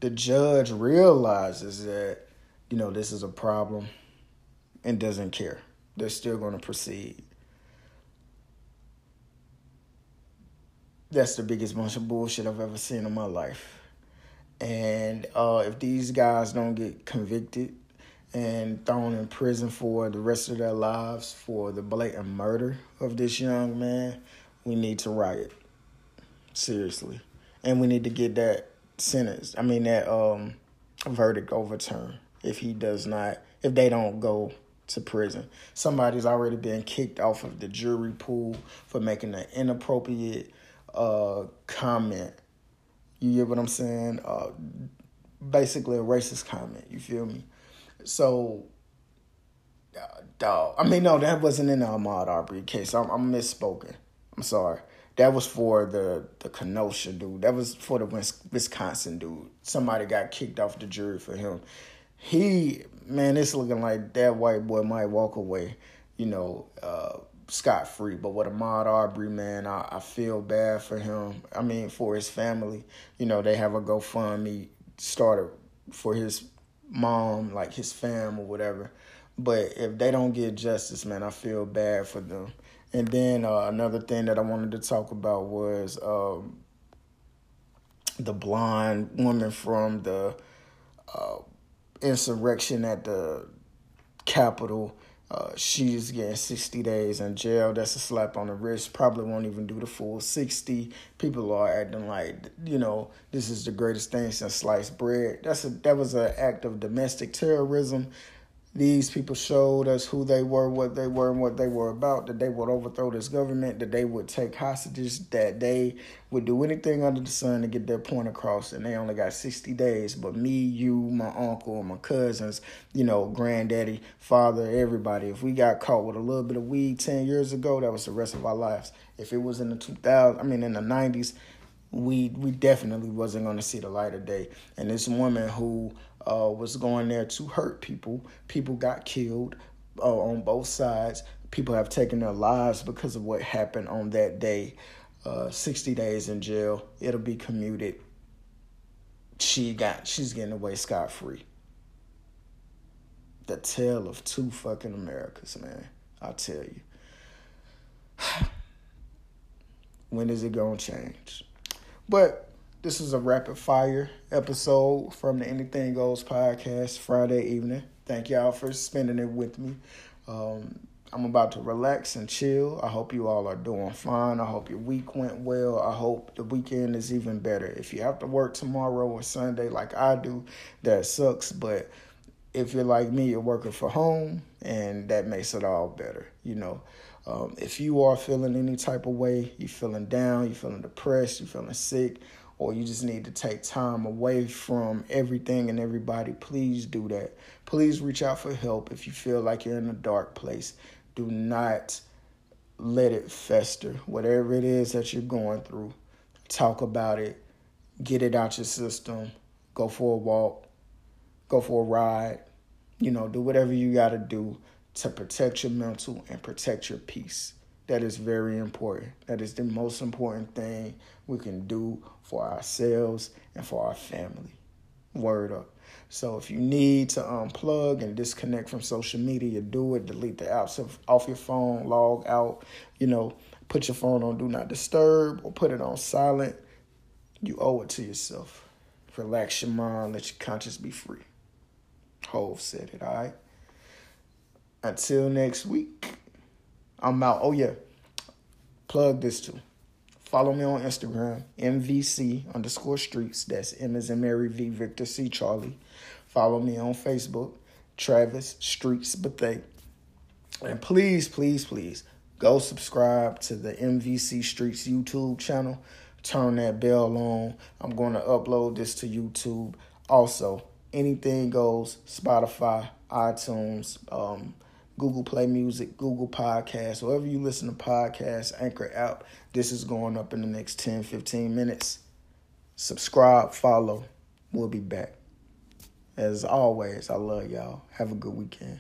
the judge realizes that you know this is a problem and doesn't care. They're still going to proceed. That's the biggest bunch of bullshit I've ever seen in my life. And uh, if these guys don't get convicted and thrown in prison for the rest of their lives for the blatant murder of this young man, we need to riot. Seriously. And we need to get that sentence. I mean that um verdict overturned if he does not if they don't go to prison. Somebody's already been kicked off of the jury pool for making an inappropriate uh comment. You get what I'm saying? Uh basically a racist comment, you feel me? So uh, dog. I mean no, that wasn't in the Ahmaud Arbery case. I'm, I'm misspoken. I'm sorry. That was for the the Kenosha dude. That was for the Wisconsin dude. Somebody got kicked off the jury for him. He man, it's looking like that white boy might walk away, you know, uh, scot free. But with Ahmaud Arbery, man, I, I feel bad for him. I mean, for his family. You know, they have a GoFundMe started for his mom, like his fam or whatever. But if they don't get justice, man, I feel bad for them. And then uh, another thing that I wanted to talk about was um, the blonde woman from the uh, insurrection at the Capitol. Uh, she's getting 60 days in jail. That's a slap on the wrist. Probably won't even do the full 60. People are acting like, you know, this is the greatest thing since sliced bread. That's a that was an act of domestic terrorism these people showed us who they were, what they were, and what they were about, that they would overthrow this government, that they would take hostages, that they would do anything under the sun to get their point across. And they only got 60 days. But me, you, my uncle, my cousins, you know, granddaddy, father, everybody, if we got caught with a little bit of weed 10 years ago, that was the rest of our lives. If it was in the 2000s, I mean, in the 90s, we we definitely wasn't going to see the light of day. And this woman who uh, was going there to hurt people, people got killed uh, on both sides. People have taken their lives because of what happened on that day. Uh, 60 days in jail. It'll be commuted. She got she's getting away scot free. The tale of two fucking Americas, man. I'll tell you. when is it gonna change? But this is a rapid fire episode from the Anything Goes podcast Friday evening. Thank y'all for spending it with me. Um, I'm about to relax and chill. I hope you all are doing fine. I hope your week went well. I hope the weekend is even better. If you have to work tomorrow or Sunday like I do, that sucks. But if you're like me, you're working from home, and that makes it all better. You know, um, if you are feeling any type of way, you're feeling down, you're feeling depressed, you're feeling sick, or you just need to take time away from everything and everybody, please do that. Please reach out for help if you feel like you're in a dark place. Do not let it fester. Whatever it is that you're going through, talk about it, get it out your system, go for a walk, go for a ride, you know, do whatever you got to do to protect your mental and protect your peace. That is very important. That is the most important thing we can do for ourselves and for our family. Word up. So if you need to um, unplug and disconnect from social media, do it. Delete the apps off your phone, log out, you know, put your phone on do not disturb or put it on silent. You owe it to yourself. Relax your mind, let your conscience be free. Hov said it, all right? Until next week, I'm out. Oh, yeah. Plug this too. Follow me on Instagram, MVC underscore streets. That's M as in Mary V Victor C Charlie. Follow me on Facebook, Travis Streets Bethay. And please, please, please go subscribe to the MVC Streets YouTube channel. Turn that bell on. I'm going to upload this to YouTube. Also, anything goes Spotify, iTunes, um, Google Play Music, Google Podcasts, wherever you listen to podcasts, Anchor app. This is going up in the next 10, 15 minutes. Subscribe, follow. We'll be back. As always, I love y'all. Have a good weekend.